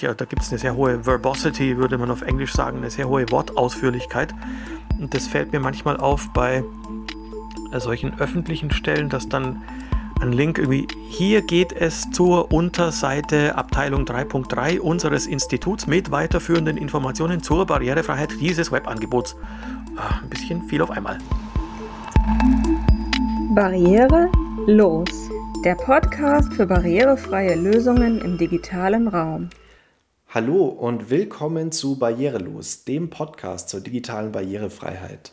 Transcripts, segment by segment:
Ja, da gibt es eine sehr hohe Verbosity, würde man auf Englisch sagen, eine sehr hohe Wortausführlichkeit. Und das fällt mir manchmal auf bei äh, solchen öffentlichen Stellen, dass dann ein Link irgendwie, hier geht es zur Unterseite Abteilung 3.3 unseres Instituts mit weiterführenden Informationen zur Barrierefreiheit dieses Webangebots. Ah, ein bisschen viel auf einmal. Barriere los. Der Podcast für barrierefreie Lösungen im digitalen Raum. Hallo und willkommen zu Barrierelos, dem Podcast zur digitalen Barrierefreiheit.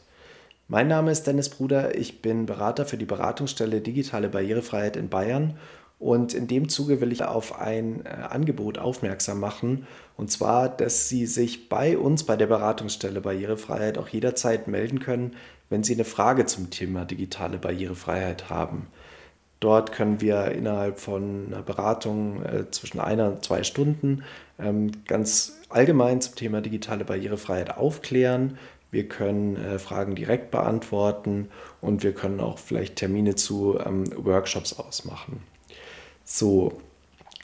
Mein Name ist Dennis Bruder, ich bin Berater für die Beratungsstelle Digitale Barrierefreiheit in Bayern und in dem Zuge will ich auf ein äh, Angebot aufmerksam machen und zwar, dass Sie sich bei uns bei der Beratungsstelle Barrierefreiheit auch jederzeit melden können, wenn Sie eine Frage zum Thema digitale Barrierefreiheit haben. Dort können wir innerhalb von einer Beratung äh, zwischen einer und zwei Stunden ähm, ganz allgemein zum Thema digitale Barrierefreiheit aufklären. Wir können äh, Fragen direkt beantworten und wir können auch vielleicht Termine zu ähm, Workshops ausmachen. So,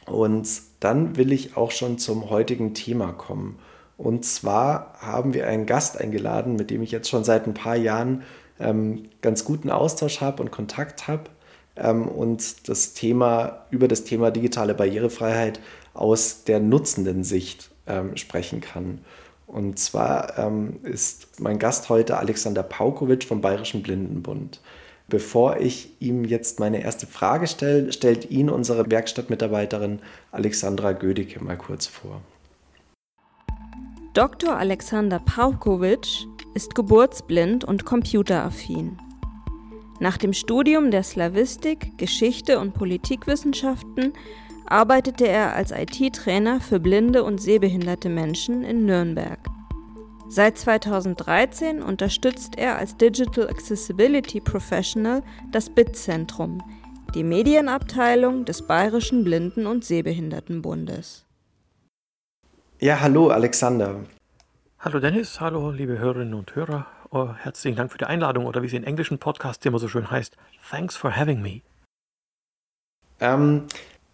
und dann will ich auch schon zum heutigen Thema kommen. Und zwar haben wir einen Gast eingeladen, mit dem ich jetzt schon seit ein paar Jahren ähm, ganz guten Austausch habe und Kontakt habe und das Thema über das Thema digitale Barrierefreiheit aus der nutzenden Sicht ähm, sprechen kann. Und zwar ähm, ist mein Gast heute Alexander Paukowitsch vom Bayerischen Blindenbund. Bevor ich ihm jetzt meine erste Frage stelle, stellt ihn unsere Werkstattmitarbeiterin Alexandra Gödicke mal kurz vor. Dr. Alexander Paukowitsch ist geburtsblind und computeraffin. Nach dem Studium der Slawistik, Geschichte und Politikwissenschaften arbeitete er als IT-Trainer für blinde und sehbehinderte Menschen in Nürnberg. Seit 2013 unterstützt er als Digital Accessibility Professional das BIT-Zentrum, die Medienabteilung des Bayerischen Blinden- und Sehbehindertenbundes. Ja, hallo Alexander. Hallo Dennis, hallo liebe Hörerinnen und Hörer. Oh, herzlichen Dank für die Einladung oder wie es in englischen Podcasts immer so schön heißt. Thanks for having me. Ähm,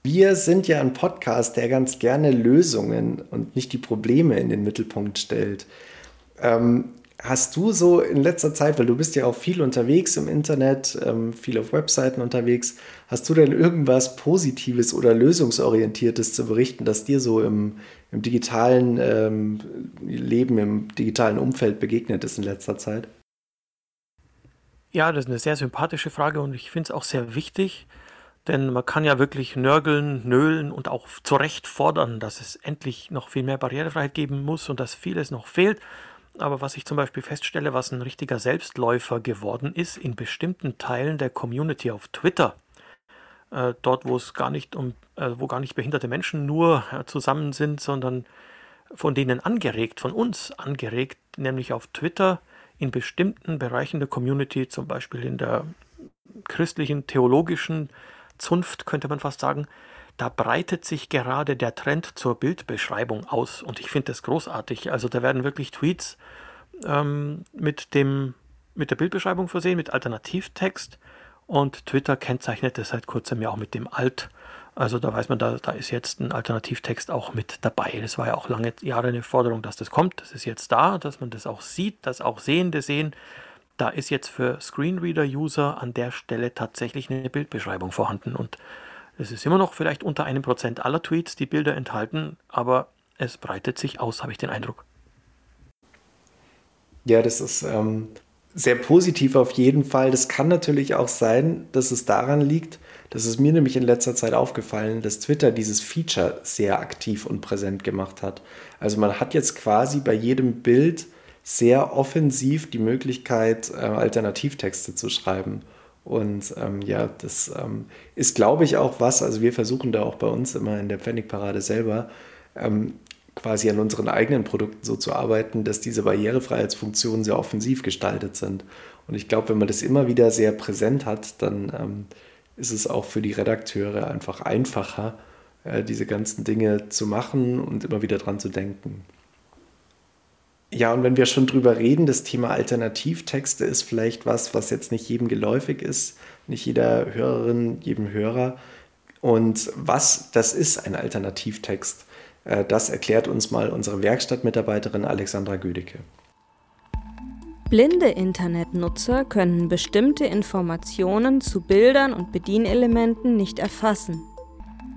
wir sind ja ein Podcast, der ganz gerne Lösungen und nicht die Probleme in den Mittelpunkt stellt. Ähm, hast du so in letzter Zeit, weil du bist ja auch viel unterwegs im Internet, ähm, viel auf Webseiten unterwegs, hast du denn irgendwas Positives oder Lösungsorientiertes zu berichten, das dir so im, im digitalen ähm, Leben, im digitalen Umfeld begegnet ist in letzter Zeit? Ja, das ist eine sehr sympathische Frage und ich finde es auch sehr wichtig. Denn man kann ja wirklich nörgeln, nölen und auch zu Recht fordern, dass es endlich noch viel mehr Barrierefreiheit geben muss und dass vieles noch fehlt. Aber was ich zum Beispiel feststelle, was ein richtiger Selbstläufer geworden ist in bestimmten Teilen der Community auf Twitter, äh, dort wo es gar nicht um, äh, wo gar nicht behinderte Menschen nur äh, zusammen sind, sondern von denen angeregt, von uns angeregt, nämlich auf Twitter in bestimmten Bereichen der Community, zum Beispiel in der christlichen, theologischen Zunft, könnte man fast sagen, da breitet sich gerade der Trend zur Bildbeschreibung aus und ich finde das großartig. Also da werden wirklich Tweets ähm, mit, dem, mit der Bildbeschreibung versehen, mit Alternativtext und Twitter kennzeichnet es seit kurzem ja auch mit dem Alt. Also da weiß man, da, da ist jetzt ein Alternativtext auch mit dabei. Das war ja auch lange Jahre eine Forderung, dass das kommt. Das ist jetzt da, dass man das auch sieht, dass auch Sehende sehen, da ist jetzt für Screenreader-User an der Stelle tatsächlich eine Bildbeschreibung vorhanden. Und es ist immer noch vielleicht unter einem Prozent aller Tweets, die Bilder enthalten, aber es breitet sich aus, habe ich den Eindruck. Ja, das ist ähm, sehr positiv auf jeden Fall. Das kann natürlich auch sein, dass es daran liegt, dass es mir nämlich in letzter Zeit aufgefallen, dass Twitter dieses Feature sehr aktiv und präsent gemacht hat. Also man hat jetzt quasi bei jedem Bild sehr offensiv die Möglichkeit, äh, Alternativtexte zu schreiben. Und ähm, ja, das ähm, ist, glaube ich, auch was. Also wir versuchen da auch bei uns immer in der Pfennigparade selber ähm, quasi an unseren eigenen Produkten so zu arbeiten, dass diese Barrierefreiheitsfunktionen sehr offensiv gestaltet sind. Und ich glaube, wenn man das immer wieder sehr präsent hat, dann ähm, ist es auch für die Redakteure einfach einfacher, äh, diese ganzen Dinge zu machen und immer wieder dran zu denken. Ja, und wenn wir schon drüber reden, das Thema Alternativtexte ist vielleicht was, was jetzt nicht jedem geläufig ist, nicht jeder Hörerin, jedem Hörer. Und was das ist ein Alternativtext? Äh, das erklärt uns mal unsere Werkstattmitarbeiterin Alexandra Güdecke. Blinde Internetnutzer können bestimmte Informationen zu Bildern und Bedienelementen nicht erfassen.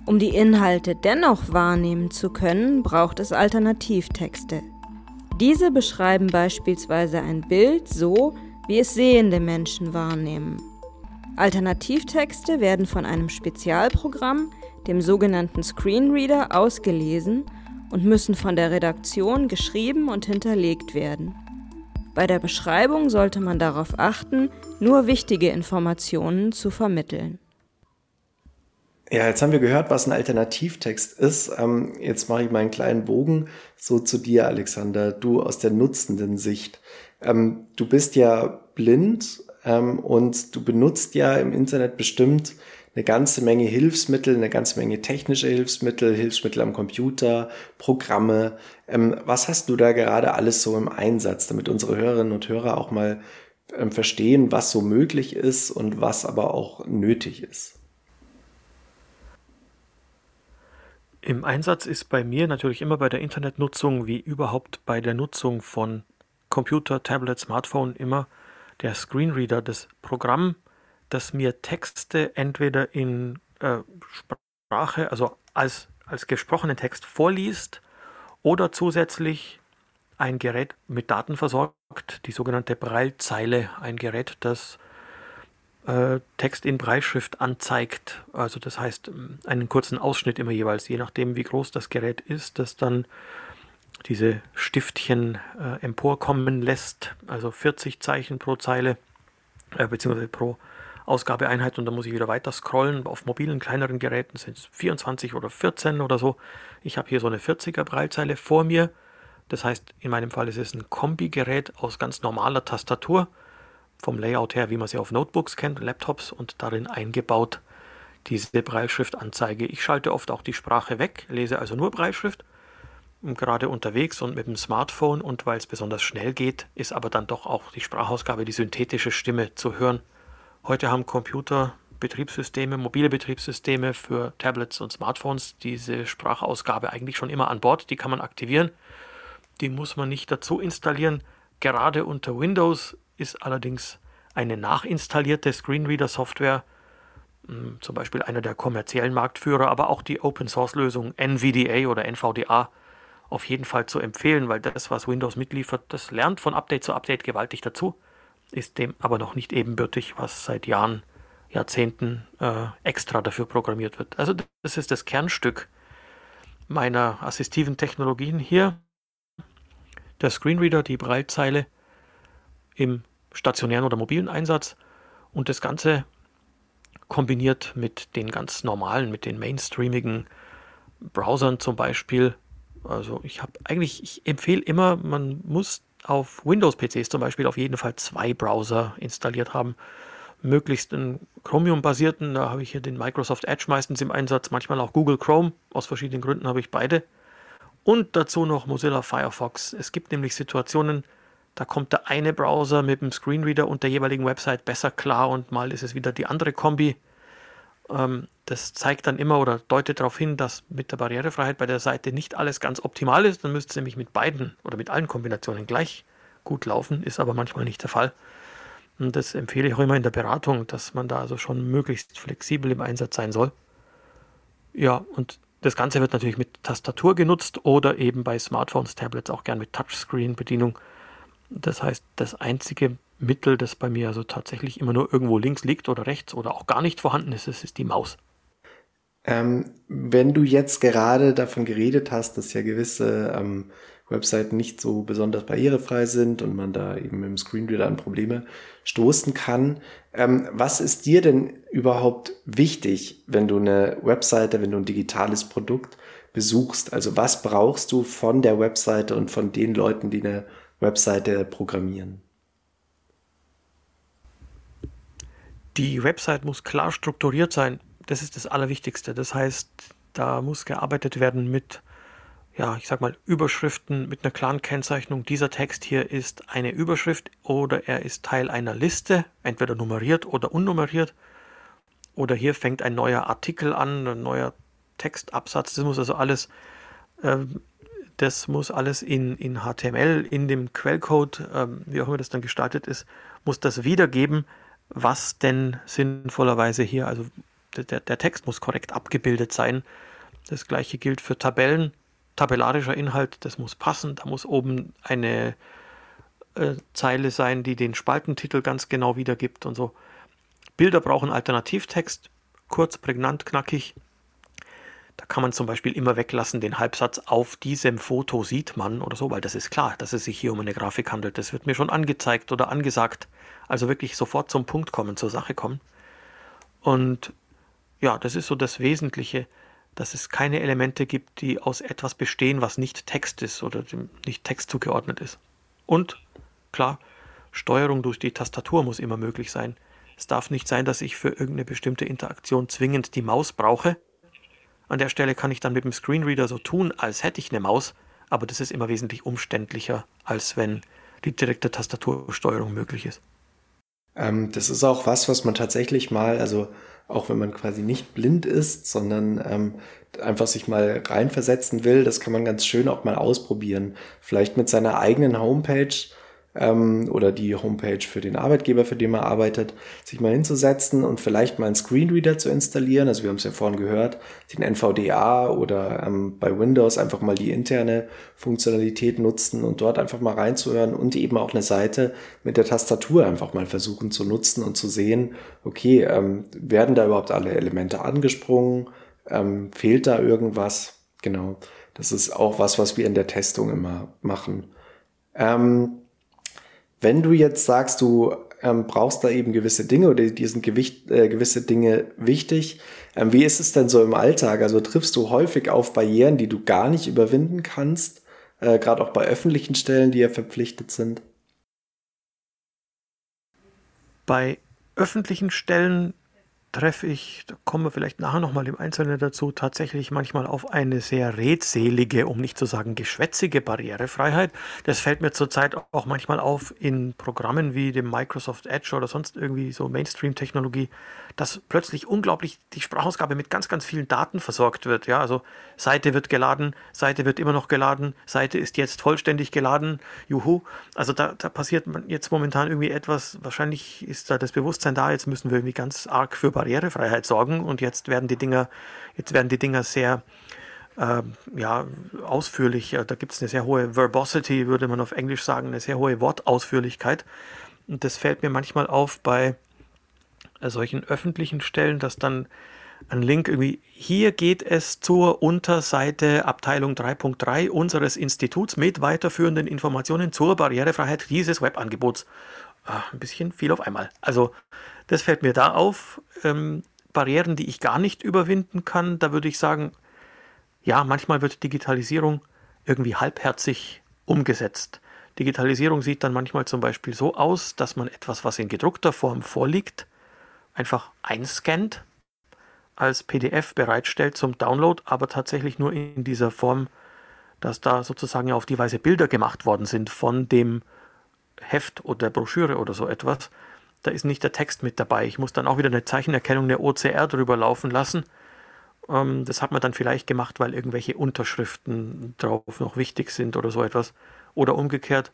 Um die Inhalte dennoch wahrnehmen zu können, braucht es Alternativtexte. Diese beschreiben beispielsweise ein Bild so, wie es sehende Menschen wahrnehmen. Alternativtexte werden von einem Spezialprogramm, dem sogenannten Screenreader, ausgelesen und müssen von der Redaktion geschrieben und hinterlegt werden. Bei der Beschreibung sollte man darauf achten, nur wichtige Informationen zu vermitteln. Ja, jetzt haben wir gehört, was ein Alternativtext ist. Ähm, jetzt mache ich mal einen kleinen Bogen so zu dir, Alexander. Du aus der nutzenden Sicht. Ähm, du bist ja blind und du benutzt ja im Internet bestimmt eine ganze Menge Hilfsmittel, eine ganze Menge technische Hilfsmittel, Hilfsmittel am Computer, Programme. Ähm, was hast du da gerade alles so im Einsatz, damit unsere Hörerinnen und Hörer auch mal ähm, verstehen, was so möglich ist und was aber auch nötig ist? Im Einsatz ist bei mir natürlich immer bei der Internetnutzung wie überhaupt bei der Nutzung von Computer, Tablet, Smartphone immer der Screenreader, das Programm, das mir Texte entweder in äh, Sprache, also als, als gesprochenen Text vorliest oder zusätzlich ein Gerät mit Daten versorgt, die sogenannte Braillezeile, ein Gerät, das äh, Text in Breitschrift anzeigt. Also das heißt einen kurzen Ausschnitt immer jeweils, je nachdem wie groß das Gerät ist, das dann diese Stiftchen äh, emporkommen lässt, also 40 Zeichen pro Zeile, äh, beziehungsweise pro Ausgabeeinheit und dann muss ich wieder weiter scrollen. Auf mobilen, kleineren Geräten sind es 24 oder 14 oder so. Ich habe hier so eine 40er Breitzeile vor mir. Das heißt, in meinem Fall ist es ein Kombigerät aus ganz normaler Tastatur, vom Layout her, wie man sie auf Notebooks kennt, Laptops und darin eingebaut diese Breitschriftanzeige. Ich schalte oft auch die Sprache weg, lese also nur Breitschrift gerade unterwegs und mit dem Smartphone und weil es besonders schnell geht, ist aber dann doch auch die Sprachausgabe, die synthetische Stimme zu hören. Heute haben Computer, Betriebssysteme, mobile Betriebssysteme für Tablets und Smartphones diese Sprachausgabe eigentlich schon immer an Bord. Die kann man aktivieren. Die muss man nicht dazu installieren. Gerade unter Windows ist allerdings eine nachinstallierte Screenreader-Software, hm, zum Beispiel einer der kommerziellen Marktführer, aber auch die Open-Source-Lösung NVDA oder NVDA auf jeden Fall zu empfehlen, weil das, was Windows mitliefert, das lernt von Update zu Update gewaltig dazu, ist dem aber noch nicht ebenbürtig, was seit Jahren, Jahrzehnten äh, extra dafür programmiert wird. Also das ist das Kernstück meiner assistiven Technologien hier. Der Screenreader, die Braillezeile im stationären oder mobilen Einsatz und das Ganze kombiniert mit den ganz normalen, mit den mainstreamigen Browsern zum Beispiel also ich habe eigentlich, ich empfehle immer, man muss auf Windows-PCs zum Beispiel auf jeden Fall zwei Browser installiert haben. Möglichst einen Chromium-basierten, da habe ich hier den Microsoft Edge meistens im Einsatz, manchmal auch Google Chrome. Aus verschiedenen Gründen habe ich beide. Und dazu noch Mozilla Firefox. Es gibt nämlich Situationen, da kommt der eine Browser mit dem Screenreader und der jeweiligen Website besser klar und mal ist es wieder die andere Kombi. Ähm, das zeigt dann immer oder deutet darauf hin, dass mit der Barrierefreiheit bei der Seite nicht alles ganz optimal ist. Dann müsste es nämlich mit beiden oder mit allen Kombinationen gleich gut laufen, ist aber manchmal nicht der Fall. Und das empfehle ich auch immer in der Beratung, dass man da also schon möglichst flexibel im Einsatz sein soll. Ja, und das Ganze wird natürlich mit Tastatur genutzt oder eben bei Smartphones, Tablets auch gern mit Touchscreen-Bedienung. Das heißt, das einzige Mittel, das bei mir also tatsächlich immer nur irgendwo links liegt oder rechts oder auch gar nicht vorhanden ist, das ist die Maus. Ähm, wenn du jetzt gerade davon geredet hast, dass ja gewisse ähm, Webseiten nicht so besonders barrierefrei sind und man da eben im Screenreader an Probleme stoßen kann, ähm, was ist dir denn überhaupt wichtig, wenn du eine Webseite, wenn du ein digitales Produkt besuchst? Also was brauchst du von der Webseite und von den Leuten, die eine Webseite programmieren? Die Website muss klar strukturiert sein. Das ist das Allerwichtigste. Das heißt, da muss gearbeitet werden mit, ja, ich sag mal, Überschriften, mit einer klaren Kennzeichnung. Dieser Text hier ist eine Überschrift oder er ist Teil einer Liste, entweder nummeriert oder unnummeriert. Oder hier fängt ein neuer Artikel an, ein neuer Textabsatz. Das muss also alles Ähm, das muss alles in, in HTML, in dem Quellcode, ähm, wie auch immer das dann gestaltet ist, muss das wiedergeben, was denn sinnvollerweise hier, also der, der Text muss korrekt abgebildet sein. Das gleiche gilt für Tabellen. Tabellarischer Inhalt, das muss passen. Da muss oben eine äh, Zeile sein, die den Spaltentitel ganz genau wiedergibt und so. Bilder brauchen Alternativtext, kurz, prägnant, knackig. Da kann man zum Beispiel immer weglassen, den Halbsatz auf diesem Foto sieht man oder so, weil das ist klar, dass es sich hier um eine Grafik handelt. Das wird mir schon angezeigt oder angesagt. Also wirklich sofort zum Punkt kommen, zur Sache kommen. Und ja, das ist so das Wesentliche, dass es keine Elemente gibt, die aus etwas bestehen, was nicht Text ist oder dem nicht Text zugeordnet ist. Und klar, Steuerung durch die Tastatur muss immer möglich sein. Es darf nicht sein, dass ich für irgendeine bestimmte Interaktion zwingend die Maus brauche, an der Stelle kann ich dann mit dem Screenreader so tun, als hätte ich eine Maus, aber das ist immer wesentlich umständlicher, als wenn die direkte Tastatursteuerung möglich ist. Ähm, das ist auch was, was man tatsächlich mal, also auch wenn man quasi nicht blind ist, sondern ähm, einfach sich mal reinversetzen will, das kann man ganz schön auch mal ausprobieren. Vielleicht mit seiner eigenen Homepage ähm, oder die Homepage für den Arbeitgeber, für den man arbeitet, sich mal hinzusetzen und vielleicht mal einen Screenreader zu installieren. Also wir haben es ja vorhin gehört, den NVDA oder ähm, bei Windows einfach mal die interne Funktionalität nutzen und dort einfach mal reinzuhören und eben auch eine Seite mit der Tastatur einfach mal versuchen zu nutzen und zu sehen, okay, ähm, werden da überhaupt alle Elemente angesprungen? Ähm, fehlt da irgendwas? Genau. Das ist auch was, was wir in der Testung immer machen. Ähm, wenn du jetzt sagst, du ähm, brauchst da eben gewisse Dinge oder dir sind Gewicht, äh, gewisse Dinge wichtig, ähm, wie ist es denn so im Alltag? Also triffst du häufig auf Barrieren, die du gar nicht überwinden kannst, äh, gerade auch bei öffentlichen Stellen, die ja verpflichtet sind? Bei öffentlichen Stellen treffe ich, da kommen wir vielleicht nachher nochmal im Einzelnen dazu, tatsächlich manchmal auf eine sehr redselige, um nicht zu sagen geschwätzige Barrierefreiheit. Das fällt mir zurzeit auch manchmal auf in Programmen wie dem Microsoft Edge oder sonst irgendwie so Mainstream-Technologie, dass plötzlich unglaublich die Sprachausgabe mit ganz, ganz vielen Daten versorgt wird. Ja, also Seite wird geladen, Seite wird immer noch geladen, Seite ist jetzt vollständig geladen, juhu. Also da, da passiert jetzt momentan irgendwie etwas, wahrscheinlich ist da das Bewusstsein da, jetzt müssen wir irgendwie ganz arg für Barrierefreiheit sorgen und jetzt werden die Dinger, jetzt werden die Dinger sehr äh, ja, ausführlich, da gibt es eine sehr hohe Verbosity, würde man auf Englisch sagen, eine sehr hohe Wortausführlichkeit. Und das fällt mir manchmal auf bei äh, solchen öffentlichen Stellen, dass dann ein Link irgendwie, hier geht es zur Unterseite Abteilung 3.3 unseres Instituts mit weiterführenden Informationen zur Barrierefreiheit dieses Webangebots. Ah, ein bisschen viel auf einmal. Also das fällt mir da auf. Ähm, Barrieren, die ich gar nicht überwinden kann, da würde ich sagen, ja, manchmal wird Digitalisierung irgendwie halbherzig umgesetzt. Digitalisierung sieht dann manchmal zum Beispiel so aus, dass man etwas, was in gedruckter Form vorliegt, einfach einscannt, als PDF bereitstellt zum Download, aber tatsächlich nur in dieser Form, dass da sozusagen auf die Weise Bilder gemacht worden sind von dem Heft oder Broschüre oder so etwas. Da ist nicht der Text mit dabei. Ich muss dann auch wieder eine Zeichenerkennung der OCR drüber laufen lassen. Ähm, das hat man dann vielleicht gemacht, weil irgendwelche Unterschriften drauf noch wichtig sind oder so etwas. Oder umgekehrt,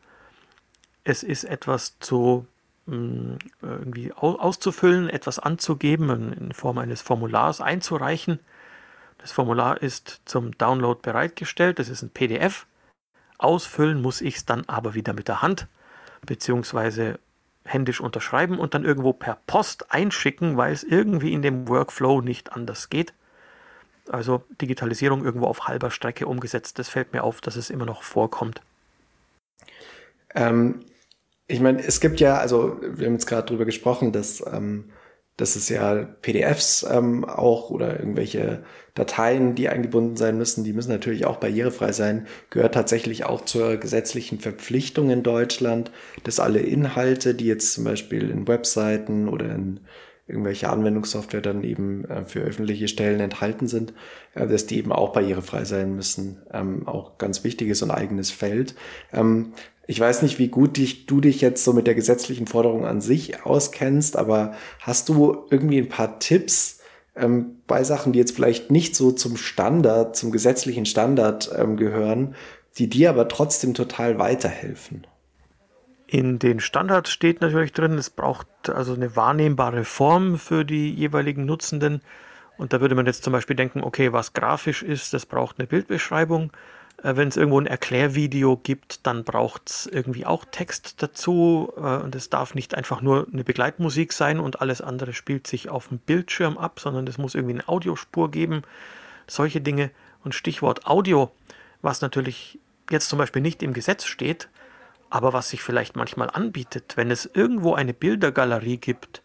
es ist etwas zu irgendwie auszufüllen, etwas anzugeben, in Form eines Formulars einzureichen. Das Formular ist zum Download bereitgestellt, das ist ein PDF. Ausfüllen muss ich es dann aber wieder mit der Hand beziehungsweise händisch unterschreiben und dann irgendwo per Post einschicken, weil es irgendwie in dem Workflow nicht anders geht. Also Digitalisierung irgendwo auf halber Strecke umgesetzt. Das fällt mir auf, dass es immer noch vorkommt. Ähm, ich meine, es gibt ja, also wir haben jetzt gerade drüber gesprochen, dass, ähm, dass es ja PDFs ähm, auch oder irgendwelche Dateien, die eingebunden sein müssen, die müssen natürlich auch barrierefrei sein, gehört tatsächlich auch zur gesetzlichen Verpflichtung in Deutschland, dass alle Inhalte, die jetzt zum Beispiel in Webseiten oder in irgendwelche Anwendungssoftware dann eben äh, für öffentliche Stellen enthalten sind, äh, dass die eben auch barrierefrei sein müssen. Ähm, auch ganz wichtiges und eigenes Feld. Ähm, ich weiß nicht, wie gut dich, du dich jetzt so mit der gesetzlichen Forderung an sich auskennst, aber hast du irgendwie ein paar Tipps, ähm, bei Sachen, die jetzt vielleicht nicht so zum Standard, zum gesetzlichen Standard ähm, gehören, die dir aber trotzdem total weiterhelfen? In den Standards steht natürlich drin, es braucht also eine wahrnehmbare Form für die jeweiligen Nutzenden. Und da würde man jetzt zum Beispiel denken, okay, was grafisch ist, das braucht eine Bildbeschreibung. Äh, Wenn es irgendwo ein Erklärvideo gibt, dann braucht es irgendwie auch Text dazu. Äh, und es darf nicht einfach nur eine Begleitmusik sein und alles andere spielt sich auf dem Bildschirm ab, sondern es muss irgendwie eine Audiospur geben. Solche Dinge. Und Stichwort Audio, was natürlich jetzt zum Beispiel nicht im Gesetz steht, aber was sich vielleicht manchmal anbietet, wenn es irgendwo eine Bildergalerie gibt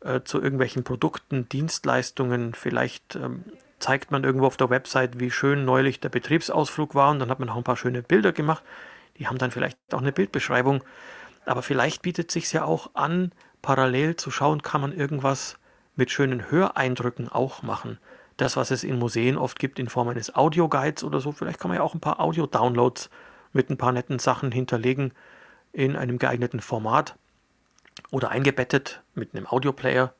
äh, zu irgendwelchen Produkten, Dienstleistungen, vielleicht ähm, zeigt man irgendwo auf der Website, wie schön neulich der Betriebsausflug war und dann hat man auch ein paar schöne Bilder gemacht. Die haben dann vielleicht auch eine Bildbeschreibung. Aber vielleicht bietet sich ja auch an, parallel zu schauen, kann man irgendwas mit schönen Höreindrücken auch machen. Das, was es in Museen oft gibt in Form eines Audioguides oder so, vielleicht kann man ja auch ein paar Audio-Downloads mit ein paar netten Sachen hinterlegen in einem geeigneten Format oder eingebettet mit einem Audioplayer,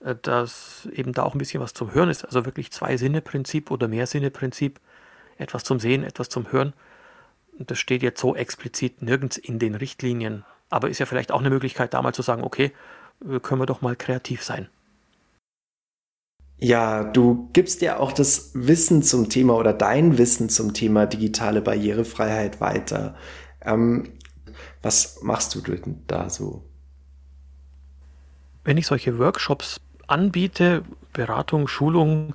dass eben da auch ein bisschen was zum Hören ist. Also wirklich Zwei-Sinne-Prinzip oder Mehr-Sinne-Prinzip. Etwas zum Sehen, etwas zum Hören. Und das steht jetzt so explizit nirgends in den Richtlinien. Aber ist ja vielleicht auch eine Möglichkeit, da mal zu sagen, okay, äh, können wir doch mal kreativ sein. Ja, du gibst ja auch das Wissen zum Thema oder dein Wissen zum Thema digitale Barrierefreiheit weiter. Ähm, was machst du denn da so? Wenn ich solche Workshops anbiete, Beratung, Schulung,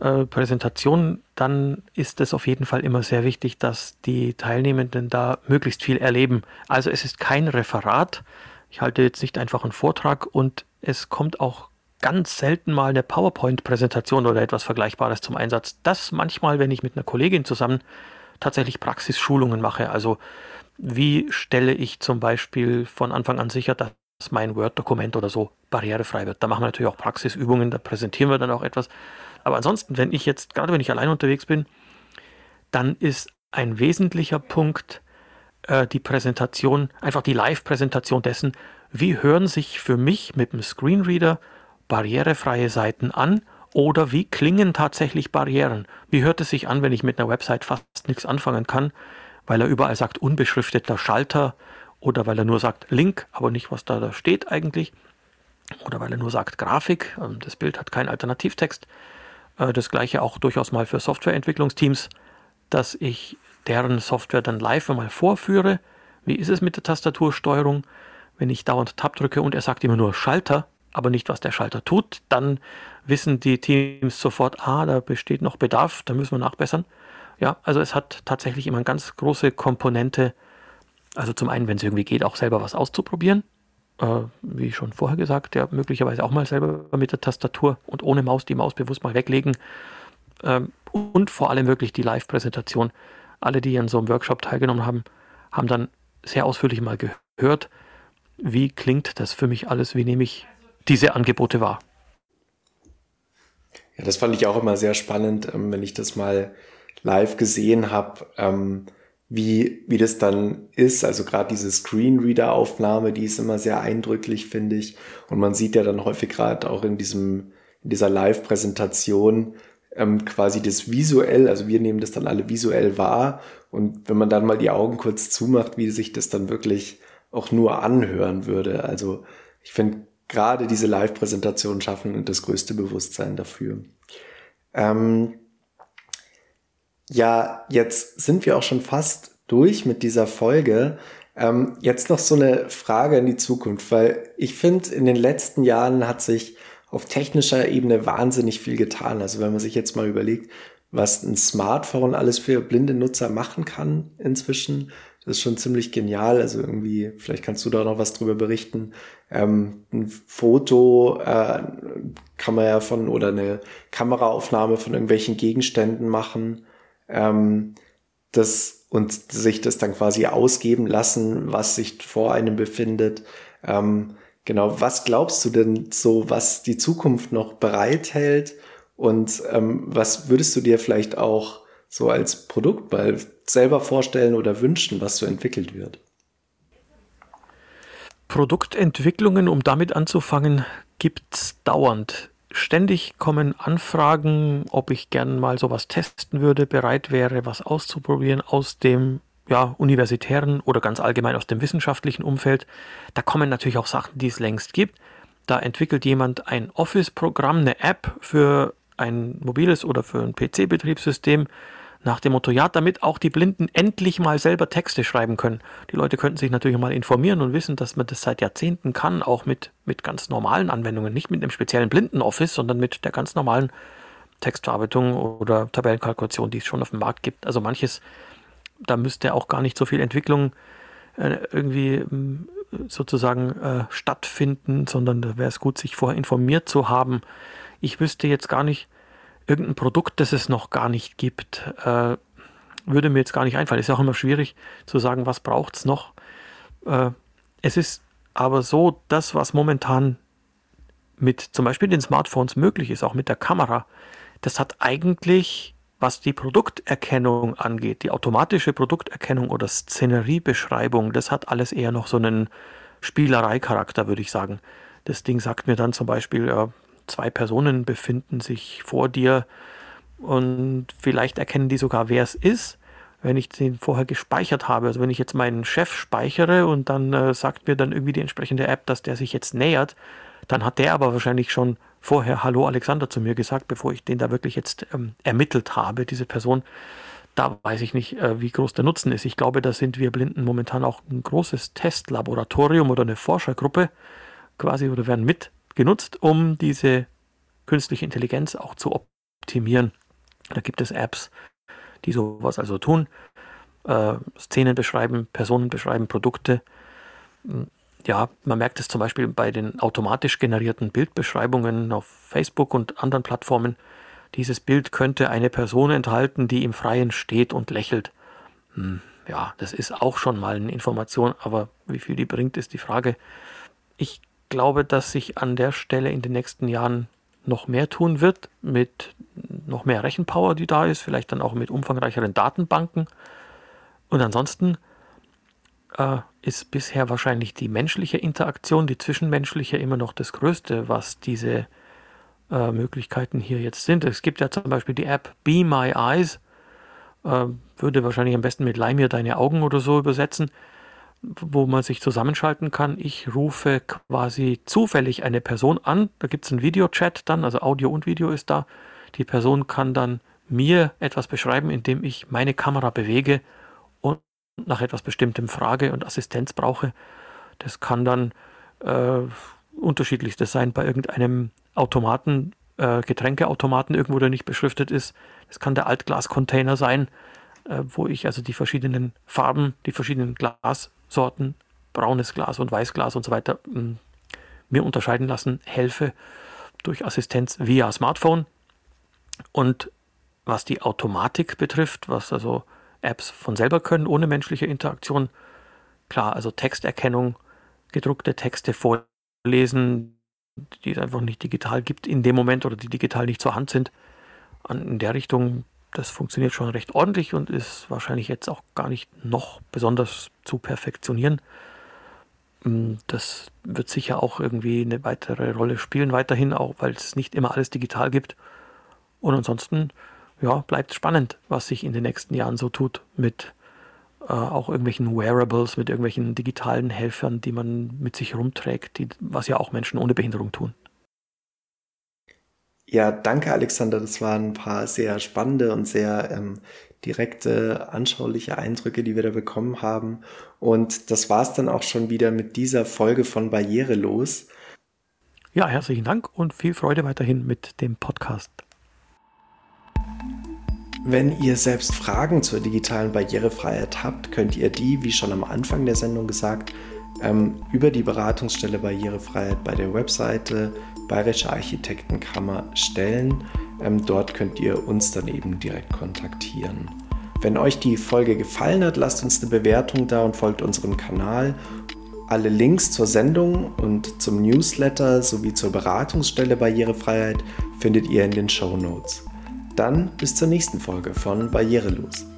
äh, Präsentation, dann ist es auf jeden Fall immer sehr wichtig, dass die Teilnehmenden da möglichst viel erleben. Also es ist kein Referat. Ich halte jetzt nicht einfach einen Vortrag und es kommt auch ganz selten mal eine PowerPoint-Präsentation oder etwas Vergleichbares zum Einsatz. Das manchmal, wenn ich mit einer Kollegin zusammen tatsächlich Praxisschulungen mache. Also wie stelle ich zum Beispiel von Anfang an sicher, dass mein Word-Dokument oder so barrierefrei wird. Da machen wir natürlich auch Praxisübungen, da präsentieren wir dann auch etwas. Aber ansonsten, wenn ich jetzt, gerade wenn ich allein unterwegs bin, dann ist ein wesentlicher Punkt äh, die Präsentation, einfach die Live-Präsentation dessen, wie hören sich für mich mit dem Screenreader barrierefreie Seiten an oder wie klingen tatsächlich Barrieren? Wie hört es sich an, wenn ich mit einer Website fast nichts anfangen kann, weil er überall sagt unbeschrifteter Schalter oder weil er nur sagt Link, aber nicht, was da, da steht eigentlich, oder weil er nur sagt Grafik, ähm, das Bild hat keinen Alternativtext. Äh, das gleiche auch durchaus mal für Softwareentwicklungsteams, dass ich deren Software dann live mal vorführe. Wie ist es mit der Tastatursteuerung? Wenn ich dauernd Tab drücke und er sagt immer nur Schalter, aber nicht, was der Schalter tut, dann wissen die Teams sofort, ah, da besteht noch Bedarf, da müssen wir nachbessern. Ja, also es hat tatsächlich immer eine ganz große Komponente. Also zum einen, wenn es irgendwie geht, auch selber was auszuprobieren. Äh, wie schon vorher gesagt, ja, möglicherweise auch mal selber mit der Tastatur und ohne Maus die Maus bewusst mal weglegen. Ähm, und vor allem wirklich die Live-Präsentation. Alle, die an so einem Workshop teilgenommen haben, haben dann sehr ausführlich mal gehört, wie klingt das für mich alles, wie nehme ich diese Angebote wahr. Ja, das fand ich auch immer sehr spannend, ähm, wenn ich das mal live gesehen habe, ähm, wie, wie das dann ist. Also gerade diese Screenreader-Aufnahme, die ist immer sehr eindrücklich, finde ich. Und man sieht ja dann häufig gerade auch in diesem, in dieser Live-Präsentation ähm, quasi das visuell, also wir nehmen das dann alle visuell wahr. Und wenn man dann mal die Augen kurz zumacht, wie sich das dann wirklich auch nur anhören würde. Also ich finde gerade diese Live-Präsentationen schaffen das größte Bewusstsein dafür. Ähm, ja, jetzt sind wir auch schon fast durch mit dieser Folge. Ähm, jetzt noch so eine Frage in die Zukunft, weil ich finde, in den letzten Jahren hat sich auf technischer Ebene wahnsinnig viel getan. Also wenn man sich jetzt mal überlegt, was ein Smartphone alles für blinde Nutzer machen kann inzwischen, das ist schon ziemlich genial. Also irgendwie, vielleicht kannst du da noch was drüber berichten. Ähm, ein Foto äh, kann man ja von oder eine Kameraaufnahme von irgendwelchen Gegenständen machen. Ähm, das und sich das dann quasi ausgeben lassen, was sich vor einem befindet. Ähm, genau, was glaubst du denn so, was die Zukunft noch bereithält? Und ähm, was würdest du dir vielleicht auch so als Produkt mal selber vorstellen oder wünschen, was so entwickelt wird? Produktentwicklungen, um damit anzufangen, gibt es dauernd. Ständig kommen Anfragen, ob ich gern mal sowas testen würde, bereit wäre, was auszuprobieren aus dem ja, universitären oder ganz allgemein aus dem wissenschaftlichen Umfeld. Da kommen natürlich auch Sachen, die es längst gibt. Da entwickelt jemand ein Office-Programm, eine App für ein mobiles oder für ein PC-Betriebssystem nach dem Motto, ja, damit auch die Blinden endlich mal selber Texte schreiben können. Die Leute könnten sich natürlich mal informieren und wissen, dass man das seit Jahrzehnten kann, auch mit, mit ganz normalen Anwendungen, nicht mit einem speziellen Blinden-Office, sondern mit der ganz normalen Textverarbeitung oder Tabellenkalkulation, die es schon auf dem Markt gibt. Also manches, da müsste auch gar nicht so viel Entwicklung äh, irgendwie ähm, sozusagen äh, stattfinden, sondern da wäre es gut, sich vorher informiert zu haben. Ich wüsste jetzt gar nicht, irgendein Produkt, das es noch gar nicht gibt, äh, würde mir jetzt gar nicht einfallen. Ist auch immer schwierig zu sagen, was braucht es noch. Äh, es ist aber so, das, was momentan mit zum Beispiel den Smartphones möglich ist, auch mit der Kamera, das hat eigentlich, was die Produkterkennung angeht, die automatische Produkterkennung oder Szeneriebeschreibung, das hat alles eher noch so einen Spielereicharakter, würde ich sagen. Das Ding sagt mir dann zum Beispiel, äh, zwei Personen befinden sich vor dir und vielleicht erkennen die sogar, wer es ist, wenn ich den vorher gespeichert habe. Also wenn ich jetzt meinen Chef speichere und dann äh, sagt mir dann irgendwie die entsprechende App, dass der sich jetzt nähert, dann hat der aber wahrscheinlich schon vorher Hallo Alexander zu mir gesagt, bevor ich den da wirklich jetzt ähm, ermittelt habe, diese Person. Da weiß ich nicht, äh, wie groß der Nutzen ist. Ich glaube, da sind wir Blinden momentan auch ein großes Testlaboratorium oder eine Forschergruppe quasi oder werden mit genutzt, um diese künstliche Intelligenz auch zu optimieren. Da gibt es Apps, die sowas also tun. Äh, Szenen beschreiben, Personen beschreiben, Produkte. Hm, ja, man merkt es zum Beispiel bei den automatisch generierten Bildbeschreibungen auf Facebook und anderen Plattformen. Dieses Bild könnte eine Person enthalten, die im Freien steht und lächelt. Hm, ja, das ist auch schon mal eine Information, aber wie viel die bringt, ist die Frage. Ich glaube, dass sich an der Stelle in den nächsten Jahren noch mehr tun wird, mit noch mehr Rechenpower, die da ist, vielleicht dann auch mit umfangreicheren Datenbanken. Und ansonsten äh, ist bisher wahrscheinlich die menschliche Interaktion, die zwischenmenschliche immer noch das Größte, was diese äh, Möglichkeiten hier jetzt sind. Es gibt ja zum Beispiel die App Be My Eyes, äh, würde wahrscheinlich am besten mit Leih mir deine Augen oder so übersetzen wo man sich zusammenschalten kann. Ich rufe quasi zufällig eine Person an. Da gibt es einen Videochat dann, also Audio und Video ist da. Die Person kann dann mir etwas beschreiben, indem ich meine Kamera bewege und nach etwas Bestimmtem frage und Assistenz brauche. Das kann dann äh, unterschiedlichstes sein bei irgendeinem Automaten, äh, Getränkeautomaten irgendwo, der nicht beschriftet ist. Das kann der Altglascontainer sein, äh, wo ich also die verschiedenen Farben, die verschiedenen Glas Sorten, braunes Glas und Weißglas und so weiter, mm, mir unterscheiden lassen, helfe durch Assistenz via Smartphone. Und was die Automatik betrifft, was also Apps von selber können, ohne menschliche Interaktion, klar, also Texterkennung, gedruckte Texte vorlesen, die es einfach nicht digital gibt in dem Moment oder die digital nicht zur Hand sind. In der Richtung das funktioniert schon recht ordentlich und ist wahrscheinlich jetzt auch gar nicht noch besonders zu perfektionieren. Mm, das wird sicher auch irgendwie eine weitere Rolle spielen, weiterhin, auch weil es nicht immer alles digital gibt. Und ansonsten, ja, bleibt spannend, was sich in den nächsten Jahren so tut mit äh, auch irgendwelchen Wearables, mit irgendwelchen digitalen Helfern, die man mit sich rumträgt, die, was ja auch Menschen ohne Behinderung tun. Ja, danke Alexander. Das waren ein paar sehr spannende und sehr ähm, direkte, anschauliche Eindrücke, die wir da bekommen haben. Und das war's dann auch schon wieder mit dieser Folge von Barrierelos. Ja, herzlichen Dank und viel Freude weiterhin mit dem Podcast. Wenn ihr selbst Fragen zur digitalen Barrierefreiheit habt, könnt ihr die, wie schon am Anfang der Sendung gesagt, ähm, über die Beratungsstelle Barrierefreiheit bei der Webseite Bayerische Architektenkammer stellen. Ähm, dort könnt ihr uns dann eben direkt kontaktieren. Wenn euch die Folge gefallen hat, lasst uns eine Bewertung da und folgt unserem Kanal. Alle Links zur Sendung und zum Newsletter sowie zur Beratungsstelle Barrierefreiheit findet ihr in den Show Notes. Dann bis zur nächsten Folge von Barrierelos.